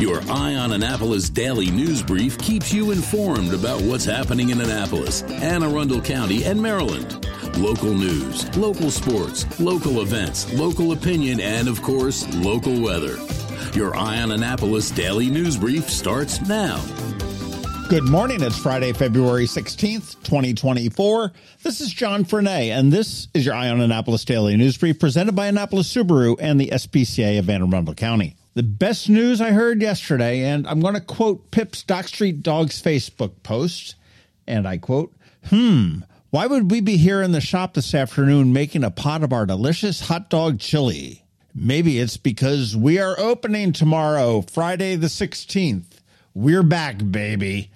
Your Eye on Annapolis daily news brief keeps you informed about what's happening in Annapolis, Anne Arundel County, and Maryland. Local news, local sports, local events, local opinion, and of course, local weather. Your Eye on Annapolis daily news brief starts now. Good morning. It's Friday, February 16th, 2024. This is John Frenaye, and this is your Eye on Annapolis Daily News Brief presented by Annapolis Subaru and the SPCA of Anne Arundel County. The best news I heard yesterday, and I'm going to quote Pip's Dock Street Dogs Facebook post, and I quote, Hmm, why would we be here in the shop this afternoon making a pot of our delicious hot dog chili? Maybe it's because we are opening tomorrow, Friday the 16th. We're back, baby.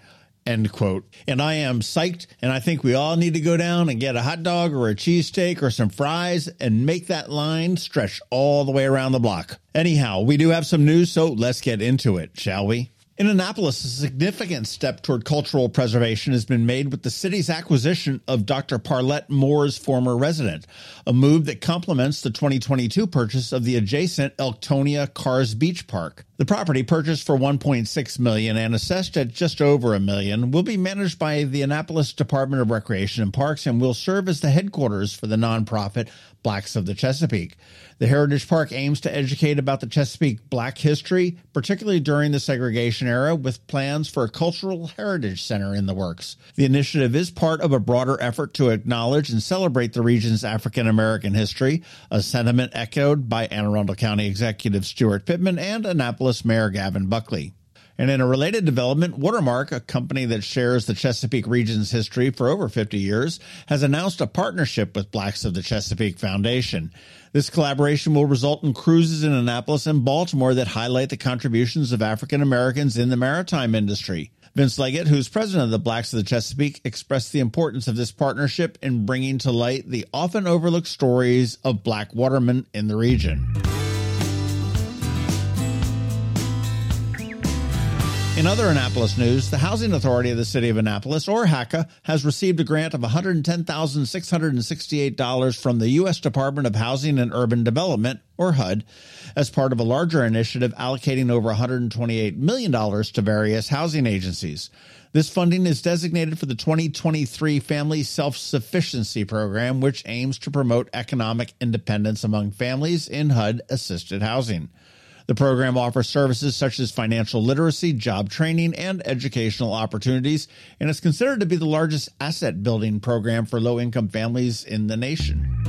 End quote. And I am psyched, and I think we all need to go down and get a hot dog or a cheesesteak or some fries and make that line stretch all the way around the block. Anyhow, we do have some news, so let's get into it, shall we? In Annapolis, a significant step toward cultural preservation has been made with the city's acquisition of Dr. Parlett Moore's former resident, a move that complements the 2022 purchase of the adjacent Elktonia Carr's Beach Park. The property purchased for 1.6 million and assessed at just over a million will be managed by the Annapolis Department of Recreation and Parks and will serve as the headquarters for the nonprofit Blacks of the Chesapeake. The Heritage Park aims to educate about the Chesapeake Black history, particularly during the segregation era, with plans for a cultural heritage center in the works. The initiative is part of a broader effort to acknowledge and celebrate the region's African American history, a sentiment echoed by Anne Arundel County Executive Steuart Pittman and Annapolis Mayor Gavin Buckley. And in a related development, Watermark, a company that shares the Chesapeake region's history for over 50 years, has announced a partnership with Blacks of the Chesapeake Foundation. This collaboration will result in cruises in Annapolis and Baltimore that highlight the contributions of African Americans in the maritime industry. Vince Leggett, who's president of the Blacks of the Chesapeake, expressed the importance of this partnership in bringing to light the often overlooked stories of black watermen in the region. In other Annapolis news, the Housing Authority of the City of Annapolis, or HACA, has received a grant of $110,668 from the U.S. Department of Housing and Urban Development, or HUD, as part of a larger initiative allocating over $128 million to various housing agencies. This funding is designated for the 2023 Family Self Sufficiency Program, which aims to promote economic independence among families in HUD assisted housing. The program offers services such as financial literacy, job training, and educational opportunities, and is considered to be the largest asset building program for low income families in the nation.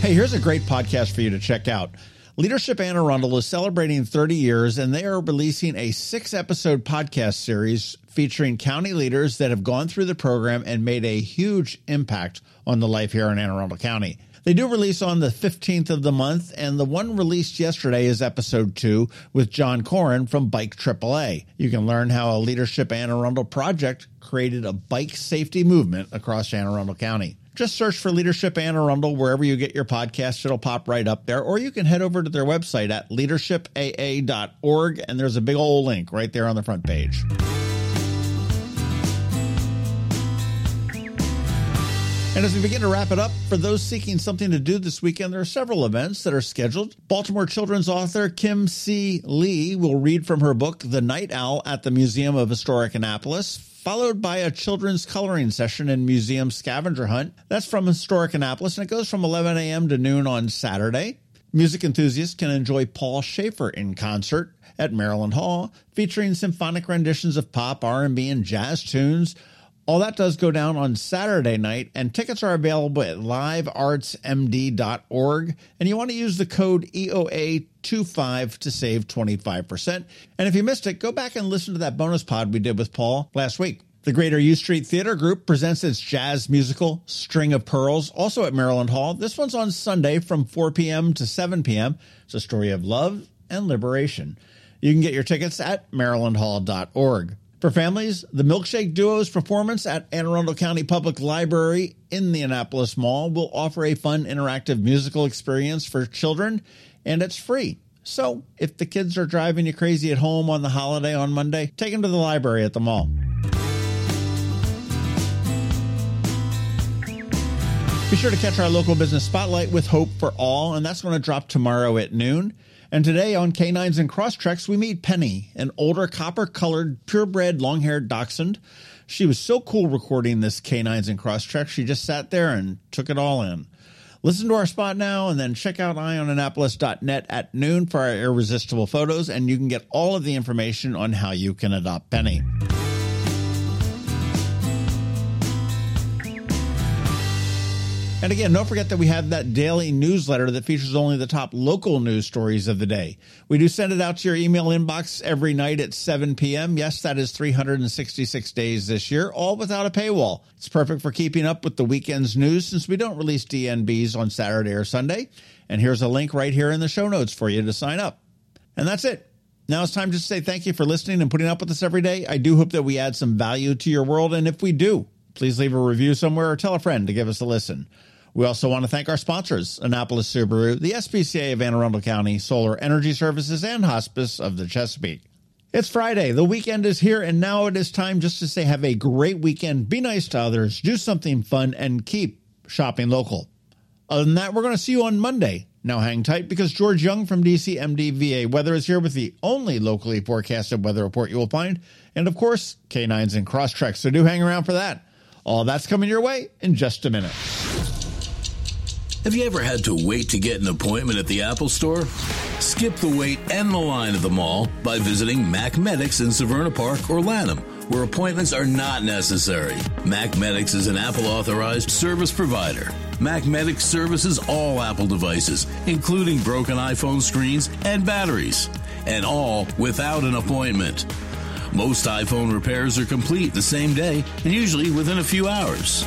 Hey, here's a great podcast for you to check out. Leadership Anne Arundel is celebrating 30 years, and they are releasing a six episode podcast series featuring county leaders that have gone through the program and made a huge impact on the life here in Anne Arundel County. They do release on the 15th of the month, and the one released yesterday is episode two with Jon Korin from Bike AAA. You can learn how a Leadership Anne Arundel project created a bike safety movement across Anne Arundel County. Just search for Leadership Anne Arundel wherever you get your podcast. It'll pop right up there. Or you can head over to their website at leadershipaa.org, and there's a big old link right there on the front page. And as we begin to wrap it up, for those seeking something to do this weekend, there are several events that are scheduled. Baltimore children's author Kim C. Lee will read from her book, The Night Owl, at the Museum of Historic Annapolis followed by a children's coloring session and museum scavenger hunt. That's from Historic Annapolis, and it goes from 11 a.m. to noon on Saturday. Music enthusiasts can enjoy Paul Shaffer in concert at Maryland Hall, featuring symphonic renditions of pop, R&B, and jazz tunes. All that does go down on Saturday night, and tickets are available at liveartsmd.org. And you want to use the code EOA25 to save 25%. And if you missed it, go back and listen to that bonus pod we did with Paul last week. The Greater U Street Theater Group presents its jazz musical, String of Pearls, also at Maryland Hall. This one's on Sunday from 4 p.m. to 7 p.m. It's a story of love and liberation. You can get your tickets at marylandhall.org. For families, the Milkshake Duo's performance at Anne Arundel County Public Library in the Annapolis Mall will offer a fun interactive musical experience for children, and it's free. So, if the kids are driving you crazy at home on the holiday on Monday, take them to the library at the mall. Be sure to catch our local business spotlight with Hope for All, and that's going to drop tomorrow at noon. And today on Canines and Cross Crosstreks, we meet Penny, an older copper colored, purebred, long haired dachshund. She was so cool recording this Canines and Cross Crosstreks, she just sat there and took it all in. Listen to our spot now and then check out eyeonannapolis.net at noon for our irresistible photos, and you can get all of the information on how you can adopt Penny. And again, don't forget that we have that daily newsletter that features only the top local news stories of the day. We do send it out to your email inbox every night at 7 p.m. Yes, that is 366 days this year, all without a paywall. It's perfect for keeping up with the weekend's news since we don't release DNBs on Saturday or Sunday. And here's a link right here in the show notes for you to sign up. And that's it. Now it's time to say thank you for listening and putting up with us every day. I do hope that we add some value to your world. And if we do, please leave a review somewhere or tell a friend to give us a listen. We also want to thank our sponsors, Annapolis Subaru, the SPCA of Anne Arundel County, Solar Energy Services, and Hospice of the Chesapeake. It's Friday. The weekend is here, and now it is time just to say have a great weekend, be nice to others, do something fun, and keep shopping local. Other than that, we're going to see you on Monday. Now hang tight because George Young from DCMDVA Weather is here with the only locally forecasted weather report you will find, and of course, Canines and Crosstreks. So do hang around for that. All that's coming your way in just a minute. Have you ever had to wait to get an appointment at the Apple Store? Skip the wait and the line at the mall by visiting Mac Medics in Severna Park or Lanham, where appointments are not necessary. Mac Medics is an Apple authorized service provider. Mac Medics services all Apple devices, including broken iPhone screens and batteries, and all without an appointment. Most iPhone repairs are complete the same day and usually within a few hours.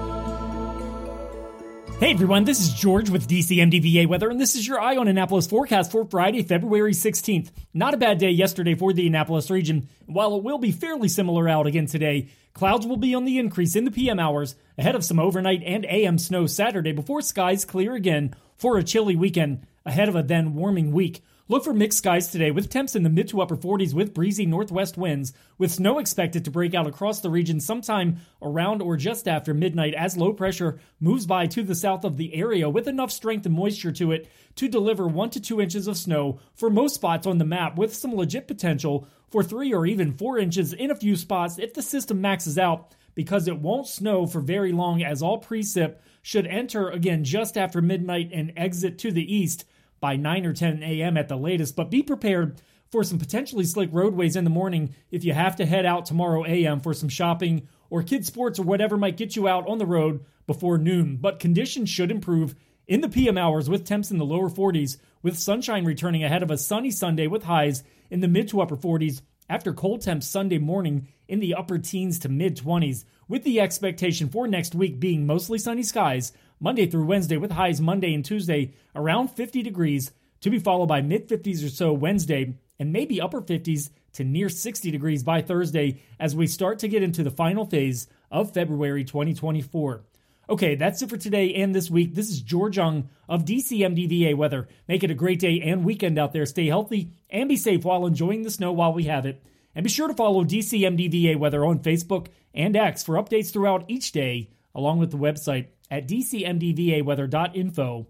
Hey everyone, this is George with DCMDVA Weather, and this is your Eye on Annapolis forecast for Friday, February 16th. Not a bad day yesterday for the Annapolis region. While it will be fairly similar out again today, clouds will be on the increase in the PM hours ahead of some overnight and AM snow Saturday before skies clear again for a chilly weekend ahead of a then warming week. Look for mixed skies today with temps in the mid to upper 40s with breezy northwest winds, with snow expected to break out across the region sometime around or just after midnight as low pressure moves by to the south of the area with enough strength and moisture to it to deliver 1 to 2 inches of snow for most spots on the map with some legit potential for 3 or even 4 inches in a few spots if the system maxes out because it won't snow for very long as all precip should enter again just after midnight and exit to the east by 9 or 10 a.m. at the latest, but be prepared for some potentially slick roadways in the morning if you have to head out tomorrow a.m. for some shopping or kids' sports or whatever might get you out on the road before noon. But conditions should improve in the PM hours with temps in the lower 40s, with sunshine returning ahead of a sunny Sunday with highs in the mid to upper 40s after cold temps Sunday morning in the upper teens to mid 20s, with the expectation for next week being mostly sunny skies Monday through Wednesday, with highs Monday and Tuesday around 50 degrees, to be followed by mid 50s or so Wednesday, and maybe upper 50s to near 60 degrees by Thursday as we start to get into the final phase of February 2024. Okay, that's it for today and this week. This is George Young of DCMDVA Weather. Make it a great day and weekend out there. Stay healthy and be safe while enjoying the snow while we have it. And be sure to follow DCMDVA Weather on Facebook and X for updates throughout each day, along with the website at dcmdvaweather.info.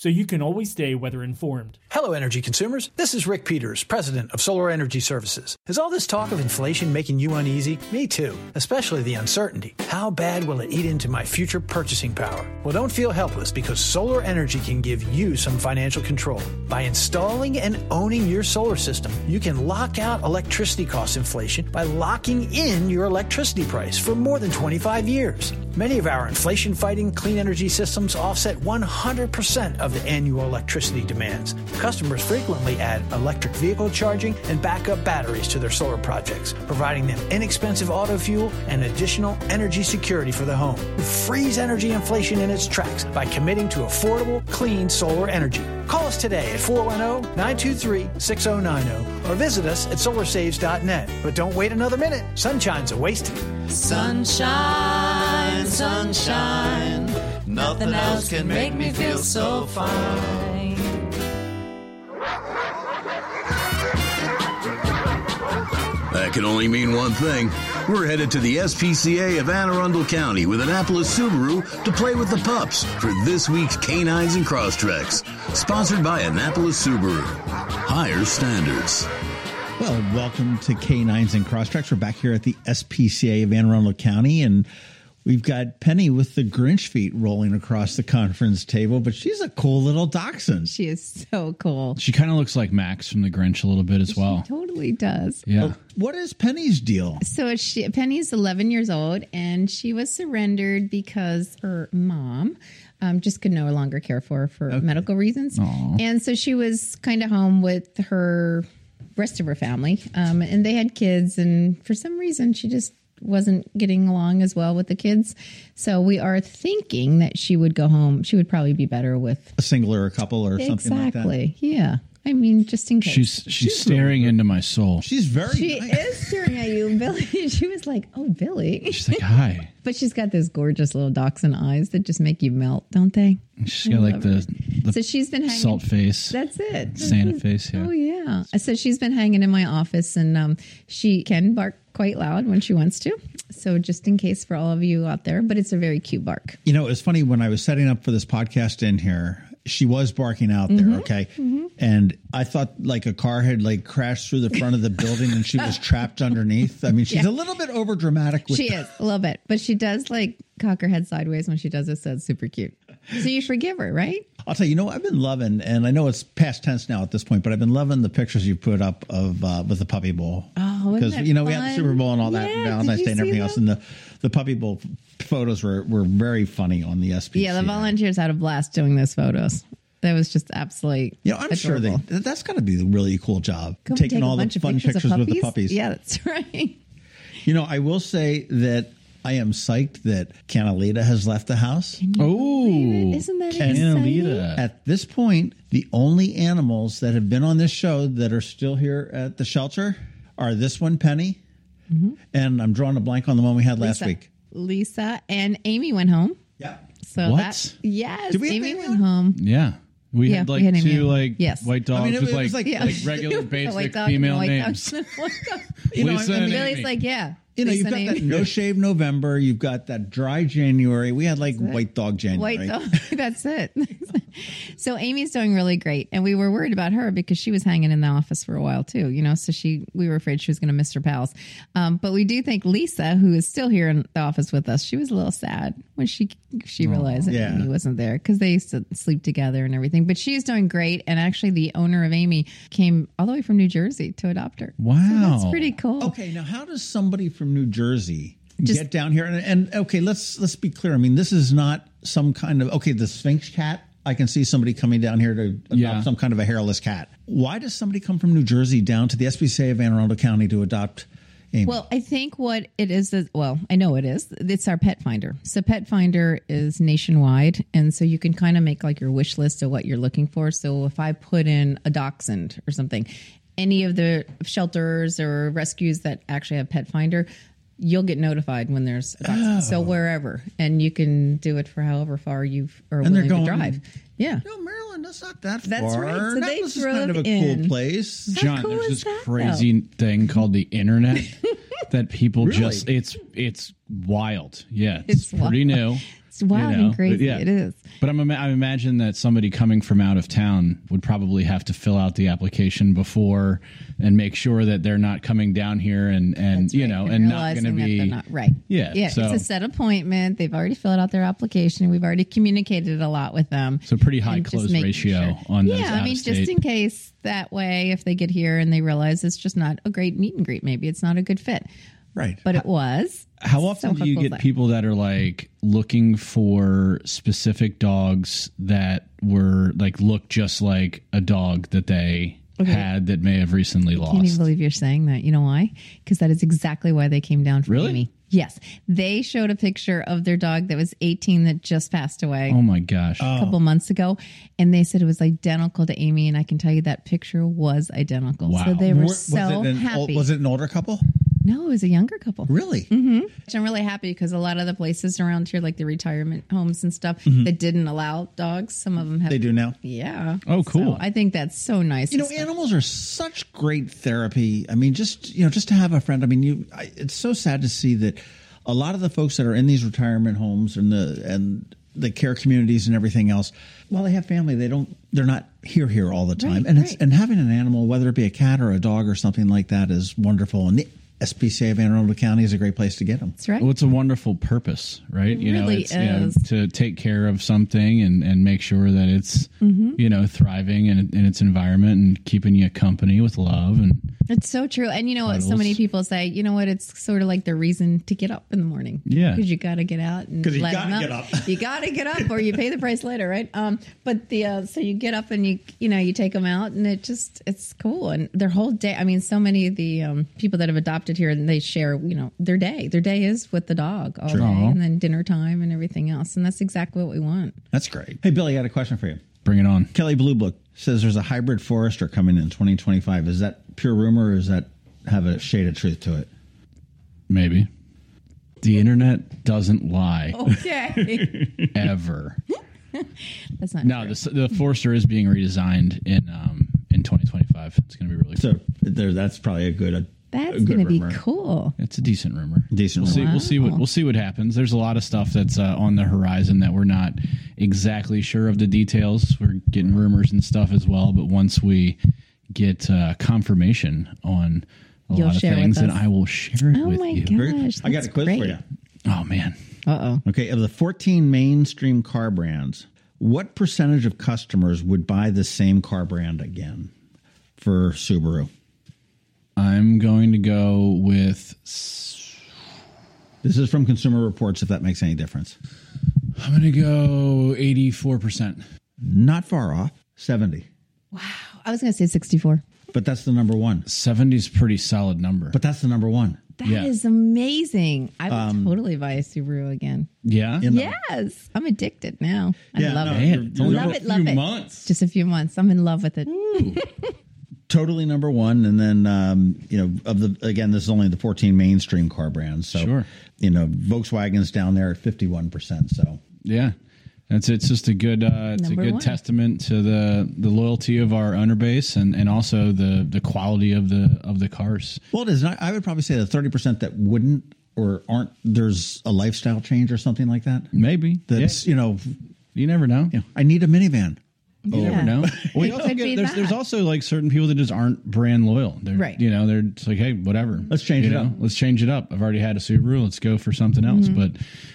so you can always stay weather informed. Hello, energy consumers. This is Rick Peters, president of Solar Energy Services. Is all this talk of inflation making you uneasy? Me too, especially the uncertainty. How bad will it eat into my future purchasing power? Well, don't feel helpless because solar energy can give you some financial control. By installing and owning your solar system, you can lock out electricity cost inflation by locking in your electricity price for more than 25 years. Many of our inflation fighting clean energy systems offset 100% of the annual electricity demands. Customers frequently add electric vehicle charging and backup batteries to their solar projects, providing them inexpensive auto fuel and additional energy security for the home. Freeze energy inflation in its tracks by committing to affordable, clean solar energy. Call us today at 410 923 6090 or visit us at solarsaves.net. But don't wait another minute. Sunshine's a wasted. Sunshine, sunshine. Nothing else can make me feel so fine. That can only mean one thing. We're headed to the SPCA of Anne Arundel County with Annapolis Subaru to play with the pups for this week's Canines and Crosstreks. Sponsored by Annapolis Subaru. Higher standards. Well, welcome to Canines and Crosstreks. We're back here at the SPCA of Anne Arundel County, and we've got Penny with the Grinch feet rolling across the conference table, but she's a cool little dachshund. She is so cool. She kind of looks like Max from the Grinch a little bit as well. Totally does. Yeah. What is Penny's deal? So she, Penny's 11 years old, and she was surrendered because her mom um, just could no longer care for her for medical reasons. And so she was kind of home with her rest of her family, um, and they had kids. And for some reason, she just wasn't getting along as well with the kids. So we are thinking that she would go home. She would probably be better with A single or a couple or something like that? exactly. Yeah. I mean, just in case. She's she's staring into my soul. She's very She nice. is staring at you, Billy. She was like, "Oh, Billy," She's like, hi. but she's got those gorgeous little dachshund eyes that just make you melt, don't they? She's got like the, the So she's been hanging. salt face. That's it. Santa That's face, yeah. Oh yeah. So she's been hanging in my office, and um, she can bark quite loud when she wants to. So just in case for all of you out there, but it's a very cute bark. You know, it's funny when I was setting up for this podcast in here, she was barking out there, Mm-hmm. okay? And I thought like a car had like crashed through the front of the building and she was trapped underneath. I mean, she's a little bit over dramatic with She is a little bit, but she does like cock her head sideways when she does it. So it's super cute. So you forgive her, right? I'll tell you, you know, I've been loving, and I know it's past tense now at this point, but I've been loving the pictures you put up of uh, with the puppy bowl. Oh, because you know we had the fun? Super Bowl and all that Yeah, Valentine's Day and everything else, and the the puppy bowl photos were were very funny on the SPC. Yeah, the volunteers had a blast doing those photos. That was just absolutely. You know, I'm sure they adorable. that's got to be a really cool job Go taking all the fun pictures pictures, with the puppies. Yeah, that's right. You know, I will say that I am psyched that Canalita has left the house. Oh, Isn't that Can exciting? Canalita. At this point, the only animals that have been on this show that are still here at the shelter are this one, Penny, mm-hmm. and I'm drawing a blank on the one we had last Lisa. week. Lisa and Amy went home. Yeah. So What? that yes, Did we have Amy Amy went on? home. yeah. We Yeah, had we like had Amy two like Yes. white dogs I mean, it with was like, like- Yeah. like regular basic white dog and female white names. dog. You know, Lisa I mean, and Billy's Amy. like, yeah. You know, you've got that no shave November. You've got that dry January. We had like white dog January. White dog. That's it. so Amy's doing really great, and we were worried about her because she was hanging in the office for a while too. You know, so she we were afraid she was going to miss her pals. Um, but we do think Lisa, who is still here in the office with us, she was a little sad when she she realized that Yeah. Amy wasn't there because they used to sleep together and everything. But she's doing great, and actually, the owner of Amy came all the way from New Jersey to adopt her. Wow. so that's pretty cool. Okay, now how does somebody from New Jersey Just- get down here? And, and okay, let's let's be clear. I mean, this is not some kind of okay. The Sphynx cat. I can see somebody coming down here to adopt Yeah. some kind of a hairless cat. Why does somebody come from New Jersey down to the SPCA of Anne Arundel County to adopt Amy? Well, I think what it is is well, I know it is. It's our Petfinder. So Petfinder is nationwide, and so you can kind of make like your wish list of what you're looking for. So if I put in a dachshund or something, any of the shelters or rescues that actually have Petfinder. You'll get notified when there's a dachshund. So oh. wherever, and you can do it for however far you are And they're willing to going- drive. Yeah, no, Maryland. That's not that far. That's right. So that they was just kind of a drove cool in. place. John, cool there's is this that, crazy thing called the internet that people Really? just it's it's wild. Yeah, It's it's, pretty new. It's wild You know, and crazy. yeah. It is. But I'm, I imagine that somebody coming from out of town would probably have to fill out the application before and make sure that they're not coming down here and, and That's you know, and not going to be. not right. Yeah, yeah. so- it's a set appointment. They've already filled out their application. We've already communicated a lot with them. So pretty high close ratio on those Yeah, I mean, just in case that way, if they get here and they realize it's just not a great meet and greet, maybe it's not a good fit. Right. But it was. How often So do you get is people that are like looking for specific dogs that were like look just like a dog that they had that may have recently lost? I Can't even believe you're saying that. You know why? Because that is exactly why they came down from Really? Amy. Yes, they showed a picture of their dog that was 18 that just passed away. Oh my gosh! Oh. a couple months ago, and they said it was identical to Amy, and I can tell you that picture was identical. Wow. So they were Wa- was so it an, happy. Was it an older couple? No, it was a younger couple. Really? Mm-hmm. Which I'm really happy because a lot of the places around here, like the retirement homes and stuff, mm-hmm. that didn't allow dogs, some of them have. They do now. Yeah. Oh, cool. So I think that's so nice. You know, animals are such great therapy. I mean, just you know, just to have a friend. I mean, you. I, it's so sad to see that a lot of the folks that are in these retirement homes and the and the care communities and everything else, while they have family, they don't. They're not here here all the time. Right, and it's right. and having an animal, whether it be a cat or a dog or something like that, is wonderful. And the SPCA of Anne Arundel County is a great place to get them. That's right. Well, it's a wonderful purpose, right? you know, really it's you know, is. to take care of something and, and make sure that it's Mm-hmm. you know thriving in, in its environment and keeping you company with love and It's so true. And you know what? So many people say, you know what? It's sort of like the reason to get up in the morning. Yeah. Because you got to get out and 'Cause you let gotta them get out. up. you got to get up or you pay the price later, right? Um, but the, uh, so you get up and you, you know, you take them out and it just, it's cool. And their whole day, I mean, so many of the um, people that have adopted here and they share, you know, their day. Their day is with the dog all day Aw. and then dinner time and everything else. And that's exactly what we want. That's great. Hey, Billy, I got a question for you. bring it on. Kelley Blue Book says there's a hybrid Forester coming in 2025. Is that pure rumor or does that have a shade of truth to it? Maybe the internet doesn't lie Okay. ever. that's not No, true. the the Forester is being redesigned in um in 2025. It's going to be really cool. So there, that's probably a good. A, That's going to be rumor. cool. It's a decent rumor. Decent We'll see. rumor. We'll see what we'll see what happens. There's a lot of stuff that's uh, on the horizon that we're not exactly sure of the details. We're getting rumors and stuff as well, but once we get uh, confirmation on a You'll lot of things, then us. I will share it Oh with my you. gosh. I got a that's quiz great. for you. Oh man, Uh oh. Okay, of the 14 mainstream car brands, what percentage of customers would buy the same car brand again for Subaru? I'm going to go with. This is from Consumer Reports, if that makes any difference. I'm going to go 84 percent. Not far off, 70. Wow. I was going to say 64. But that's the number one. 70 is pretty solid number. But that's the number one. That is Yeah. amazing. I would Um, totally buy a Subaru again. yeah, the- Yes. I'm addicted now. I Yeah, love no, it. you're- Man, it's Love it, love it. months. Just a few months. I'm in love with it. Totally number one. And then, um, you know, of the, again, this is only the 14 mainstream car brands. So, Sure. you know, Volkswagen's down there at 51%. So, Yeah. That's it's just a good uh, it's Number a good one. testament to the the loyalty of our owner base and, and also the the quality of the of the cars. well, it is. I I would probably say the 30% that wouldn't or aren't, there's a lifestyle change or something like that. Maybe That's, Yeah. you know, you never know. you know, I need a minivan. You Yeah. never know. Well, you It also get- be there's, there's also like certain people that just aren't brand loyal. They're, Right. You know, they're just like, hey, whatever. Let's change You it know, up. Let's change it up. I've already had a Subaru. Let's go for something else. Mm-hmm. But,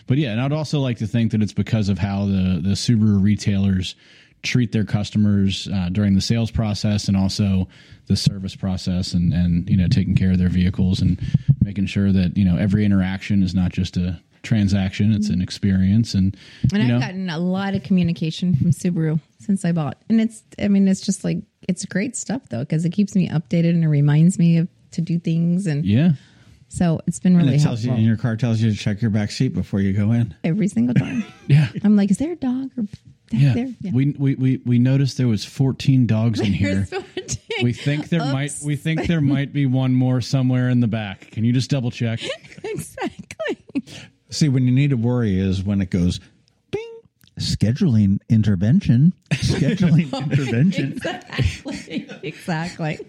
but yeah, and I'd also like to think that it's because of how the the Subaru retailers treat their customers uh, during the sales process and also the service process and and you know taking care of their vehicles and making sure that you know every interaction is not just a transaction it's an experience and, And you know I've gotten a lot of communication from Subaru since I bought. And it's, I mean, it's just like, it's great stuff though, because it keeps me updated and it reminds me of to do things. And yeah so it's been And really it tells helpful you, and your car tells you to check your back seat before you go in. every single time. yeah I'm like, is there a dog or back yeah. there? We, we we we noticed there was 14 dogs in here. 14. We think there might we think there might be one more somewhere in the back. Can you just double check? exactly. See, when you need to worry is when it goes, bing, scheduling intervention, scheduling oh, intervention. Exactly. exactly.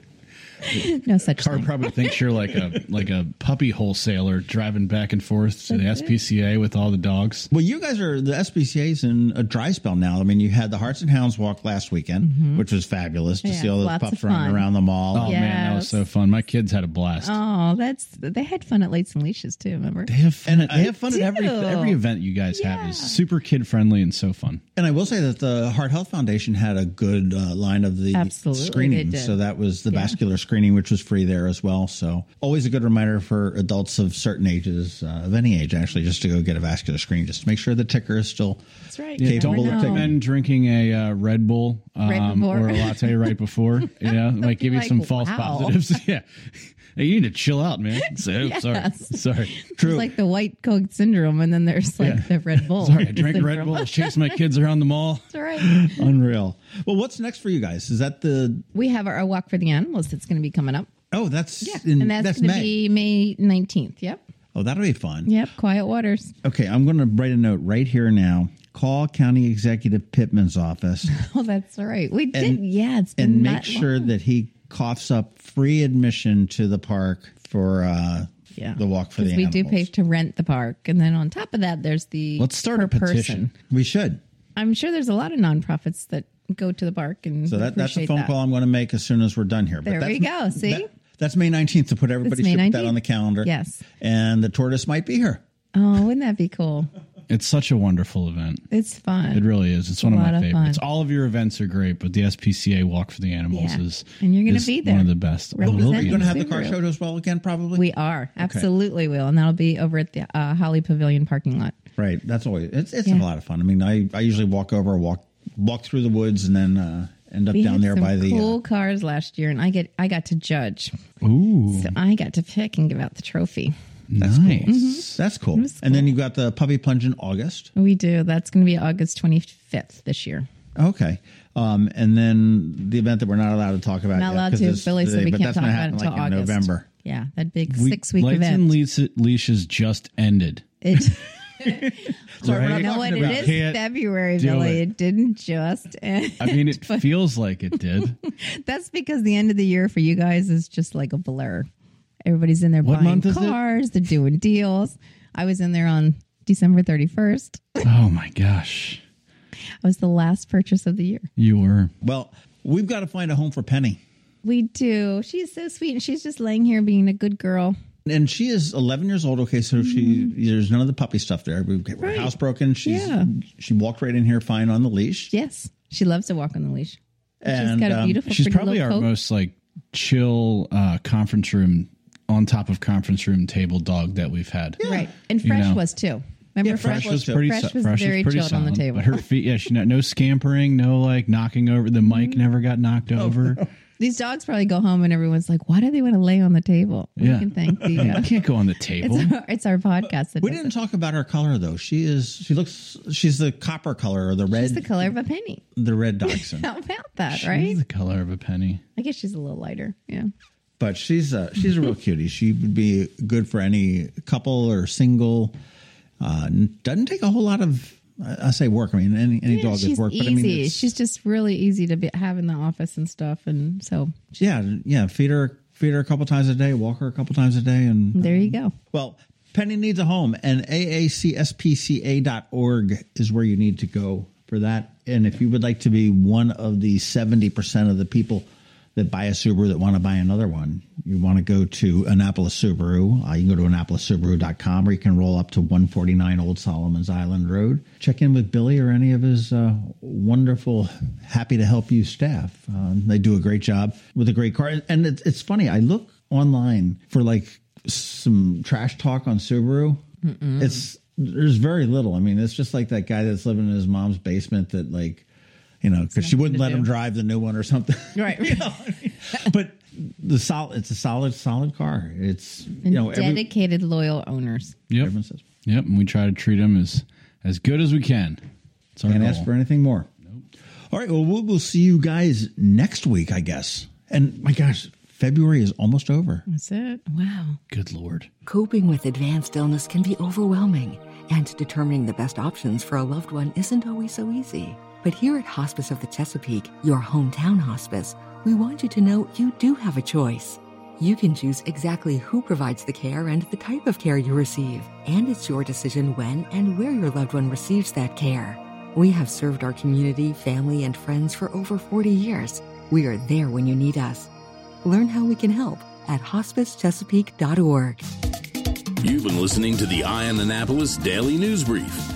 No such Car thing. probably thinks you're like a like a puppy wholesaler driving back and forth to the SPCA with all the dogs. Well, you guys are the SPCA's in a dry spell now. I mean, you had the Hearts and Hounds walk last weekend, which was fabulous to Mm-hmm. Yeah, see all those pups running around the mall. Oh man, that was so fun. My kids had a blast. Oh, that's they had fun at Lights and Leashes too. Remember? They have fun. At, I they have fun at every every event you guys have is super kid friendly and so fun. And I will say that the Heart Health Foundation had a good uh, line of the Absolutely, screening. So that was the vascular screening, which was free there as well. So always a good reminder for adults of certain ages, uh, of any age actually, just to go get a vascular screening, just to make sure the ticker is still That's right. Yeah, You don't never recommend drinking a uh, Red Bull um, before. or a latte right before. Yeah, might give you Like, some false wow. positives. Yeah. Hey, you need to chill out, man. Oh, so, Yes. Sorry. Sorry. It's like the white coat syndrome, and then there's like Yeah. the Red Bull. Sorry, I drank Red. Bull. I was my kids around the mall. That's right. unreal. Well, what's next for you guys? Is that the We have our, walk for the animals that's going to be coming up. oh that's Yeah, in, and that's, that's going to May. be May nineteenth. Yep. oh, that'll be fun. Yep. Quiet Waters. Okay, I'm going to write a note right here now. Call County Executive Pittman's office Oh, that's all right. We did. Yeah, it's been and make sure that he coughs up free admission to the park for uh, yeah the walk for the we animals. do pay to rent the park, and then on top of that, there's the Let's start a petition. person. We should. I'm sure there's a lot of nonprofits that go to the park and So that, that's a phone that. call I'm going to make as soon as we're done here. But There we go. See? that- that's May 19th to put everybody should put that on the calendar. Yes. And the tortoise might be here. Oh, wouldn't that be cool? It's such a wonderful event. It's fun. It really is. It's one of a my lot of favorites. fun. All of your events are great, but the SPCA Walk for the Animals Yeah. is And you're gonna be there. One of the best. I will Representing. be You're You're going to there. have the car show as well again, probably? We are absolutely will, and that'll be over at the uh, Holly Pavilion parking lot. Right. That's always, it's, it's Yeah. a lot of fun. I mean, I, I usually walk over, walk walk through the woods, and then uh, end up We down had there some by the. cool Uh, cars last year, and I get I got to judge, Ooh, so I got to pick and give out the trophy. That's nice. Mm-hmm. That's cool. And then you got the puppy plunge in August. We do. That's going to be August 25th this year. Okay. Um, and then the event that we're not allowed to talk about. Not yet, allowed 'cause to. Billy said we but can't that's talk gonna about it happen, until like in August. November. Yeah, that big We- six week Lights event. and leash, leashes just ended. It, Sorry, we're not know what? talking It about is Can't February, Billy. it. It. didn't just end. I mean, it feels like it did. that's because the end of the year for you guys is just like a blur. Everybody's in there What buying month it? cars. They're doing deals. I was in there on December 31st. Oh my gosh, I was the last purchase of the year. you were. Well, we've got to find a home for Penny. We do. She's so sweet, and she's just laying here being a good girl. And she is 11 years old. Okay, so she there's none of the puppy stuff there. We get her Mm-hmm. Right. house broken. She's Yeah. she walked right in here fine on the leash. Yes, she loves to walk on the leash. she's And, got a um, beautiful. She's probably our coat. most like chill uh, conference room on top of conference room table dog that we've had. right, and You Fresh know. was too. Remember Fresh Fresh was too. pretty. Fresh was Fresh very pretty chilled on the table. But her feet, yeah, she no scampering, no like knocking over. The mic Mm-hmm. never got knocked over. These dogs probably go home and everyone's like, "Why do they want to lay on the table?" We Yeah. can thank the. Uh, I can't go on the table. it's, our, it's our podcast. That We didn't it. talk about her color though. She is she looks she's the copper color or the red It's the color of a penny. the red dachshund. How about that, She's right? the color of a penny. I guess she's a little lighter. Yeah. But she's a she's a real cutie. She would be good for any couple or single. Uh, doesn't take a whole lot of I say work. I mean, any any Yeah, dog is work, easy. but I mean, she's just really easy to be, have in the office and stuff. And so yeah, yeah. Feed her feed her a couple times a day, walk her a couple times a day, and there you go. Well, Penny needs a home, and aacspca.org is where you need to go for that. And if you would like to be one of the 70% of the people that buy a Subaru that want to buy another one, you want to go to Annapolis Subaru. Uh, you can go to AnnapolisSubaru.com or you can roll up to 149 Old Solomon's Island Road. Check in with Billy or any of his uh, wonderful, happy to help you staff. Uh, they do a great job with a great car. And it's, it's funny, I look online for like some trash talk on Subaru. It's there's very little. I mean, it's just like that guy that's living in his mom's basement that like, you know, because she wouldn't let him drive the new one or something. Right. You know, I mean, but the solid, it's a solid, solid car. It's you And know, every, dedicated, loyal owners. Yep. everyone says Yep. And we try to treat them as as good as we can. It's our can't goal. ask for anything more. All right. Well, we'll we'll see you guys next week, I guess. And my gosh, February is almost over. That's it. Wow. Good lord. Coping with advanced illness can be overwhelming, and determining the best options for a loved one isn't always so easy. But here at Hospice of the Chesapeake, your hometown hospice, we want you to know you do have a choice. You can choose exactly who provides the care and the type of care you receive, and it's your decision when and where your loved one receives that care. We have served our community, family, and friends for over 40 years. We are there when you need us. Learn how we can help at hospicechesapeake.org. You've been listening to the Eye on Annapolis Daily News Brief.